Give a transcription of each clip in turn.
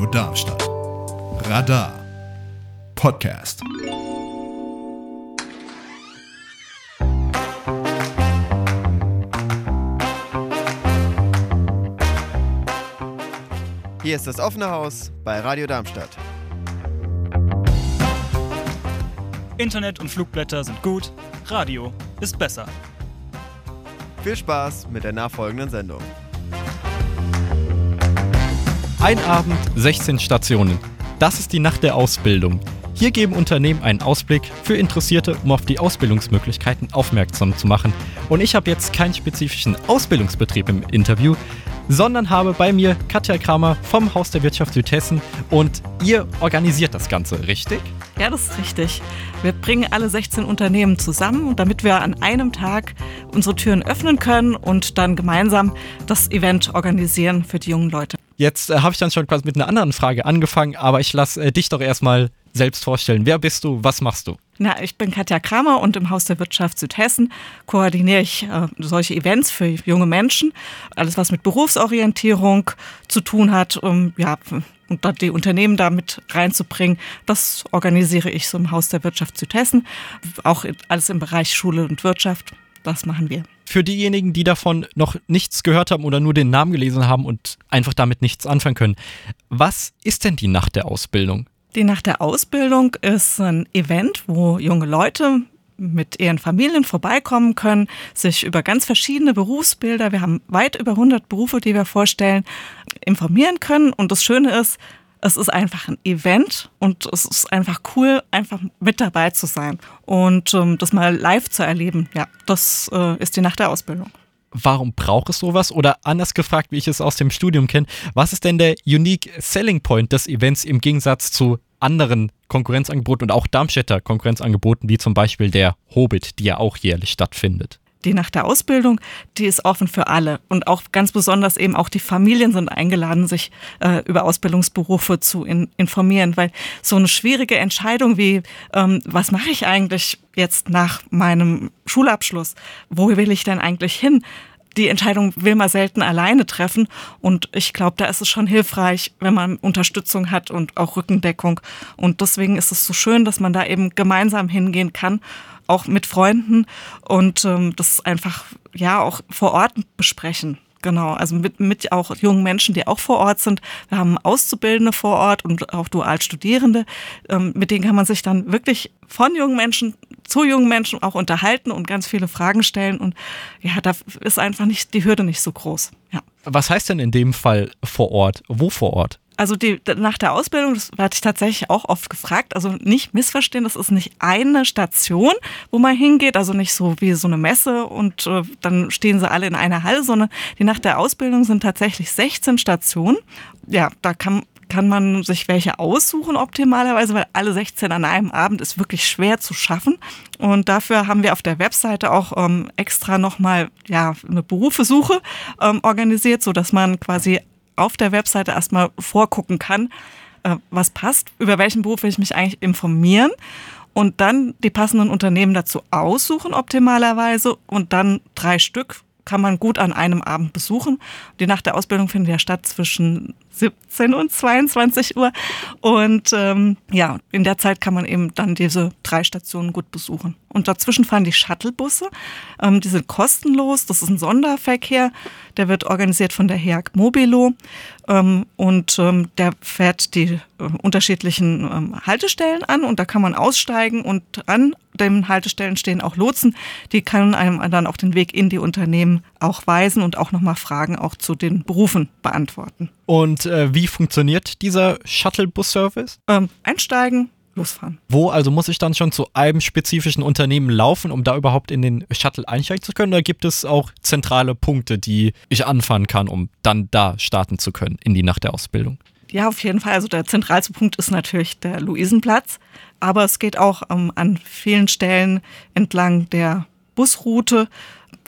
Radio Darmstadt. Radar Podcast. Hier ist das offene Haus bei Radio Darmstadt. Internet und Flugblätter sind gut, Radio ist besser. Viel Spaß mit der nachfolgenden Sendung. Ein Abend, 16 Stationen. Das ist die Nacht der Ausbildung. Hier geben Unternehmen einen Ausblick für Interessierte, um auf die Ausbildungsmöglichkeiten aufmerksam zu machen. Und ich habe jetzt keinen spezifischen Ausbildungsbetrieb im Interview, sondern habe bei mir Katja Kramer vom Haus der Wirtschaft Südhessen und ihr organisiert das Ganze, richtig? Ja, das ist richtig. Wir bringen alle 16 Unternehmen zusammen, damit wir an einem Tag unsere Türen öffnen können und dann gemeinsam das Event organisieren für die jungen Leute. Jetzt äh, habe ich dann schon quasi mit einer anderen Frage angefangen, aber ich lasse äh, dich doch erstmal selbst vorstellen. Wer bist du? Was machst du? Na, ich bin Katja Kramer und im Haus der Wirtschaft Südhessen koordiniere ich äh, solche Events für junge Menschen. Alles, was mit Berufsorientierung zu tun hat, um ja, und dann die Unternehmen damit reinzubringen, das organisiere ich so im Haus der Wirtschaft Südhessen. Auch alles im Bereich Schule und Wirtschaft. Das machen wir für diejenigen, die davon noch nichts gehört haben oder nur den Namen gelesen haben und einfach damit nichts anfangen können. Was ist denn die Nacht der Ausbildung? Die Nacht der Ausbildung ist ein Event, wo junge Leute mit ihren Familien vorbeikommen können, sich über ganz verschiedene Berufsbilder, wir haben weit über 100 Berufe, die wir vorstellen, informieren können. Und das Schöne ist, es ist einfach ein Event und es ist einfach cool, einfach mit dabei zu sein und ähm, das mal live zu erleben. Ja, das äh, ist die Nacht der Ausbildung. Warum braucht es sowas? Oder anders gefragt, wie ich es aus dem Studium kenne, was ist denn der Unique Selling Point des Events im Gegensatz zu anderen Konkurrenzangeboten und auch Darmstädter Konkurrenzangeboten, wie zum Beispiel der Hobbit, die ja auch jährlich stattfindet? Die nach der Ausbildung, die ist offen für alle. Und auch ganz besonders eben auch die Familien sind eingeladen, sich äh, über Ausbildungsberufe zu in, informieren. Weil so eine schwierige Entscheidung wie, ähm, was mache ich eigentlich jetzt nach meinem Schulabschluss? Wo will ich denn eigentlich hin? Die Entscheidung will man selten alleine treffen. Und ich glaube, da ist es schon hilfreich, wenn man Unterstützung hat und auch Rückendeckung. Und deswegen ist es so schön, dass man da eben gemeinsam hingehen kann auch mit Freunden und ähm, das einfach ja auch vor Ort besprechen. Genau, also mit, mit auch jungen Menschen, die auch vor Ort sind. Wir haben Auszubildende vor Ort und auch Dualstudierende. Ähm, mit denen kann man sich dann wirklich von jungen Menschen zu jungen Menschen auch unterhalten und ganz viele Fragen stellen. Und ja, da ist einfach nicht die Hürde nicht so groß. Ja. Was heißt denn in dem Fall vor Ort? Wo vor Ort? Also die, nach der Ausbildung, das werde ich tatsächlich auch oft gefragt, also nicht missverstehen, das ist nicht eine Station, wo man hingeht, also nicht so wie so eine Messe und äh, dann stehen sie alle in einer Halle, sondern die nach der Ausbildung sind tatsächlich 16 Stationen. Ja, da kann, kann man sich welche aussuchen optimalerweise, weil alle 16 an einem Abend ist wirklich schwer zu schaffen. Und dafür haben wir auf der Webseite auch ähm, extra nochmal ja, eine Berufesuche ähm, organisiert, sodass man quasi auf der Webseite erstmal vorgucken kann, äh, was passt, über welchen Beruf will ich mich eigentlich informieren und dann die passenden Unternehmen dazu aussuchen optimalerweise und dann drei Stück kann man gut an einem Abend besuchen. Die Nacht der Ausbildung findet ja statt zwischen 17 und 22 Uhr. Und ähm, ja, in der Zeit kann man eben dann diese drei Stationen gut besuchen. Und dazwischen fahren die Shuttlebusse. Ähm, die sind kostenlos. Das ist ein Sonderverkehr. Der wird organisiert von der HEAG Mobilo. Ähm, und ähm, der fährt die äh, unterschiedlichen ähm, Haltestellen an. Und da kann man aussteigen. Und an den Haltestellen stehen auch Lotsen. Die können einem dann auch den Weg in die Unternehmen auch weisen und auch nochmal Fragen auch zu den Berufen beantworten. Und äh, wie funktioniert dieser Shuttle-Bus-Service? Ähm, einsteigen, losfahren. Wo also muss ich dann schon zu einem spezifischen Unternehmen laufen, um da überhaupt in den Shuttle einsteigen zu können? Oder gibt es auch zentrale Punkte, die ich anfahren kann, um dann da starten zu können in die Nacht der Ausbildung? Ja, auf jeden Fall. Also der zentralste Punkt ist natürlich der Luisenplatz. Aber es geht auch ähm, an vielen Stellen entlang der Busroute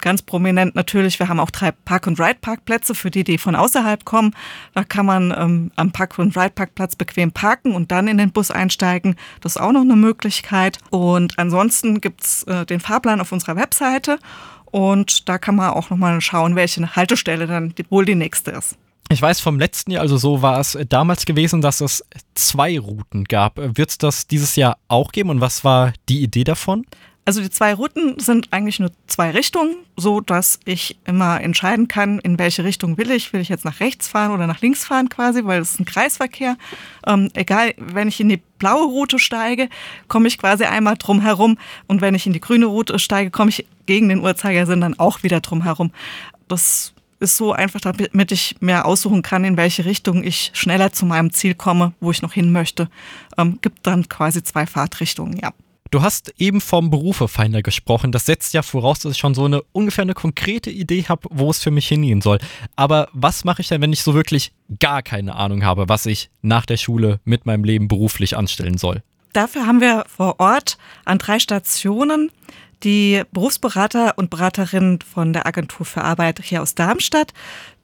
ganz prominent natürlich, wir haben auch drei Park-and-Ride-Parkplätze für die, die von außerhalb kommen. Da kann man ähm, am Park-and-Ride-Parkplatz bequem parken und dann in den Bus einsteigen. Das ist auch noch eine Möglichkeit. Und ansonsten gibt's äh, den Fahrplan auf unserer Webseite und da kann man auch nochmal schauen, welche Haltestelle dann wohl die nächste ist. Ich weiß vom letzten Jahr, also so war es damals gewesen, dass es zwei Routen gab. Wird es das dieses Jahr auch geben und was war die Idee davon? Also die zwei Routen sind eigentlich nur zwei Richtungen, so dass ich immer entscheiden kann, in welche Richtung will ich. Will ich jetzt nach rechts fahren oder nach links fahren quasi, weil es ist ein Kreisverkehr. Ähm, egal, wenn ich in die blaue Route steige, komme ich quasi einmal drum herum und wenn ich in die grüne Route steige, komme ich gegen den Uhrzeigersinn dann auch wieder drum herum. Das ist so einfach, damit ich mehr aussuchen kann, in welche Richtung ich schneller zu meinem Ziel komme, wo ich noch hin möchte. Ähm, gibt dann quasi zwei Fahrtrichtungen, ja. Du hast eben vom Berufefinder gesprochen. Das setzt ja voraus, dass ich schon so eine ungefähr eine konkrete Idee habe, wo es für mich hingehen soll. Aber was mache ich denn, wenn ich so wirklich gar keine Ahnung habe, was ich nach der Schule mit meinem Leben beruflich anstellen soll? Dafür haben wir vor Ort an drei Stationen die Berufsberater und Beraterinnen von der Agentur für Arbeit hier aus Darmstadt.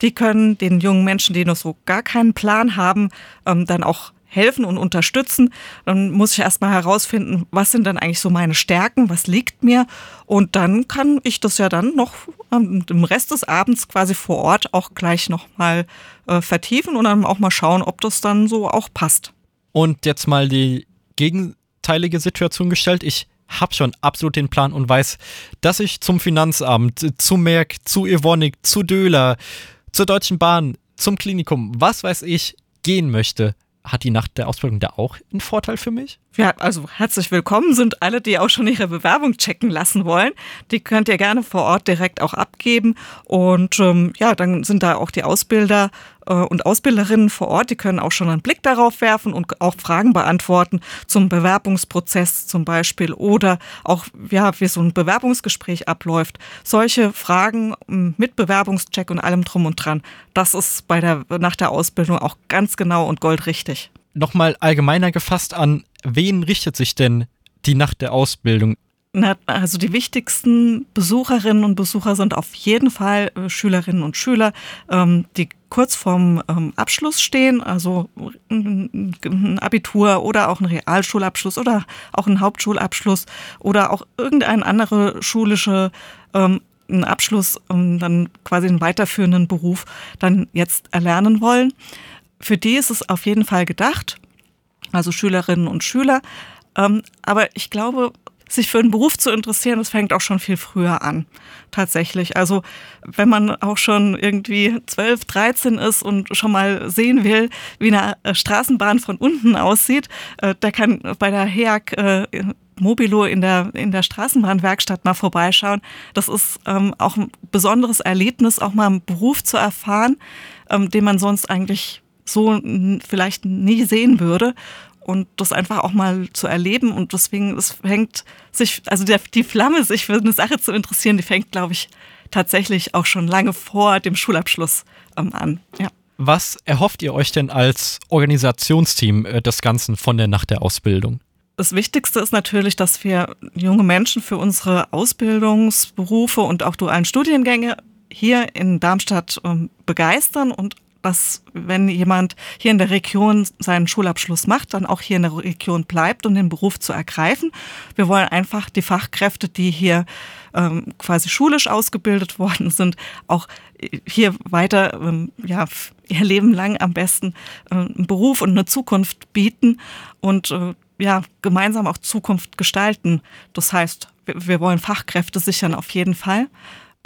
Die können den jungen Menschen, die noch so gar keinen Plan haben, ähm, dann auch helfen und unterstützen. Dann muss ich erstmal herausfinden, was sind dann eigentlich so meine Stärken, was liegt mir. Und dann kann ich das ja dann noch ähm, im Rest des Abends quasi vor Ort auch gleich nochmal äh, vertiefen und dann auch mal schauen, ob das dann so auch passt. Und jetzt mal die gegenteilige Situation gestellt. Ich habe schon absolut den Plan und weiß, dass ich zum Finanzamt, zu Merck, zu Evonik, zu Döler, zur Deutschen Bahn, zum Klinikum, was weiß ich, gehen möchte hat die nach der Ausbildung da auch einen Vorteil für mich? Ja, also herzlich willkommen sind alle, die auch schon ihre Bewerbung checken lassen wollen. Die könnt ihr gerne vor Ort direkt auch abgeben. Und ähm, ja, dann sind da auch die Ausbilder äh, und Ausbilderinnen vor Ort, die können auch schon einen Blick darauf werfen und auch Fragen beantworten zum Bewerbungsprozess zum Beispiel oder auch, ja, wie so ein Bewerbungsgespräch abläuft. Solche Fragen ähm, mit Bewerbungscheck und allem drum und dran, das ist bei der, nach der Ausbildung auch ganz genau und goldrichtig. Nochmal allgemeiner gefasst an, wen richtet sich denn die Nacht der Ausbildung? Also die wichtigsten Besucherinnen und Besucher sind auf jeden Fall äh, Schülerinnen und Schüler, ähm, die kurz vorm ähm, Abschluss stehen, also ein Abitur oder auch ein Realschulabschluss oder auch ein Hauptschulabschluss oder auch irgendein andere schulische ähm, einen Abschluss, dann quasi einen weiterführenden Beruf dann jetzt erlernen wollen. Für die ist es auf jeden Fall gedacht, also Schülerinnen und Schüler. aber ich glaube, sich für einen Beruf zu interessieren, das fängt auch schon viel früher an. Tatsächlich. Also wenn man auch schon irgendwie 12, 13 ist und schon mal sehen will, wie eine äh, Straßenbahn von unten aussieht, äh, der kann bei der HEAG äh, Mobilo in der, in der Straßenbahnwerkstatt mal vorbeischauen. Das ist ähm, auch ein besonderes Erlebnis, auch mal einen Beruf zu erfahren, ähm, den man sonst eigentlich so vielleicht nie sehen würde und das einfach auch mal zu erleben. Und deswegen, es fängt sich, also der, die Flamme, sich für eine Sache zu interessieren, die fängt, glaube ich, tatsächlich auch schon lange vor dem Schulabschluss ähm, an. Ja. Was erhofft ihr euch denn als Organisationsteam äh, des Ganzen von der Nacht der Ausbildung? Das Wichtigste ist natürlich, dass wir junge Menschen für unsere Ausbildungsberufe und auch dualen Studiengänge hier in Darmstadt ähm, begeistern und dass wenn jemand hier in der Region seinen Schulabschluss macht, dann auch hier in der Region bleibt, um den Beruf zu ergreifen. Wir wollen einfach die Fachkräfte, die hier ähm, quasi schulisch ausgebildet worden sind, auch hier weiter ähm, ja, ihr Leben lang am besten äh, einen Beruf und eine Zukunft bieten und äh, ja, gemeinsam auch Zukunft gestalten. Das heißt, wir, wir wollen Fachkräfte sichern auf jeden Fall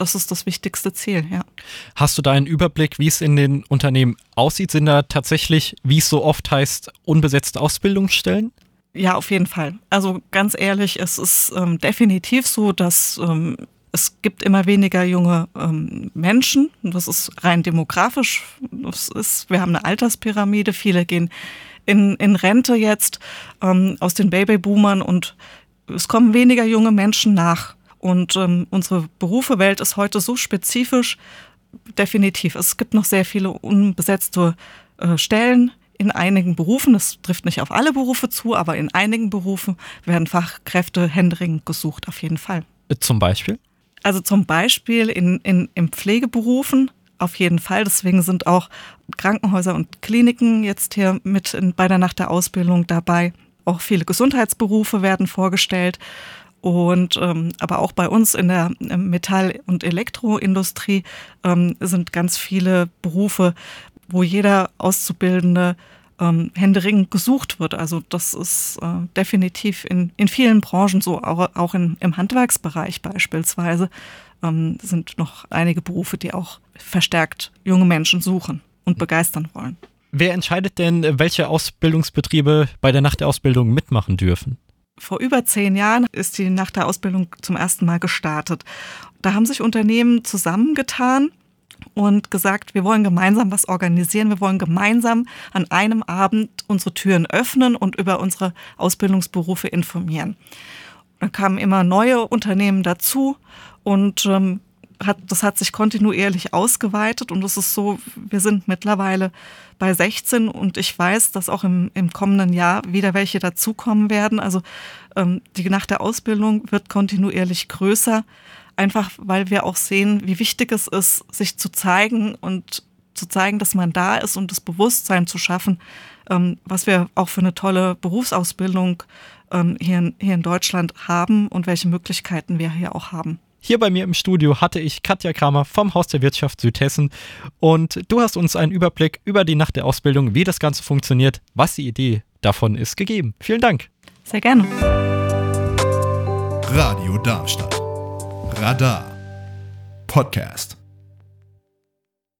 das ist das wichtigste Ziel, ja. Hast du da einen Überblick, wie es in den Unternehmen aussieht? Sind da tatsächlich, wie es so oft heißt, unbesetzte Ausbildungsstellen? Ja, auf jeden Fall. Also ganz ehrlich, es ist ähm, definitiv so, dass ähm, es gibt immer weniger junge ähm, Menschen. Das ist rein demografisch. Das ist, wir haben eine Alterspyramide. Viele gehen in, in Rente jetzt ähm, aus den Babyboomern und es kommen weniger junge Menschen nach. Und ähm, unsere Berufewelt ist heute so spezifisch, definitiv. Es gibt noch sehr viele unbesetzte äh, Stellen in einigen Berufen. Das trifft nicht auf alle Berufe zu, aber in einigen Berufen werden Fachkräfte händeringend gesucht, auf jeden Fall. Zum Beispiel? Also zum Beispiel in, in, in Pflegeberufen auf jeden Fall. Deswegen sind auch Krankenhäuser und Kliniken jetzt hier mit in, bei der Nacht der Ausbildung dabei. Auch viele Gesundheitsberufe werden vorgestellt. Und ähm, aber auch bei uns in der Metall- und Elektroindustrie ähm, sind ganz viele Berufe, wo jeder Auszubildende ähm, händeringend gesucht wird. Also das ist äh, definitiv in, in vielen Branchen so, auch, auch in, im Handwerksbereich beispielsweise ähm, sind noch einige Berufe, die auch verstärkt junge Menschen suchen und begeistern wollen. Wer entscheidet denn, welche Ausbildungsbetriebe bei der Nacht der Ausbildung mitmachen dürfen? Vor über zehn Jahren ist die Nacht der Ausbildung zum ersten Mal gestartet. Da haben sich Unternehmen zusammengetan und gesagt, wir wollen gemeinsam was organisieren, wir wollen gemeinsam an einem Abend unsere Türen öffnen und über unsere Ausbildungsberufe informieren. Dann kamen immer neue Unternehmen dazu und ähm, hat, das hat sich kontinuierlich ausgeweitet und es ist so, wir sind mittlerweile bei 16 und ich weiß, dass auch im, im kommenden Jahr wieder welche dazukommen werden. Also ähm, die Nacht der Ausbildung wird kontinuierlich größer, einfach weil wir auch sehen, wie wichtig es ist, sich zu zeigen und zu zeigen, dass man da ist und das Bewusstsein zu schaffen, ähm, was wir auch für eine tolle Berufsausbildung ähm, hier, in, hier in Deutschland haben und welche Möglichkeiten wir hier auch haben. Hier bei mir im Studio hatte ich Katja Kramer vom Haus der Wirtschaft Südhessen und du hast uns einen Überblick über die Nacht der Ausbildung, wie das Ganze funktioniert, was die Idee davon ist, gegeben. Vielen Dank. Sehr gerne. Radio Darmstadt. Radar. Podcast.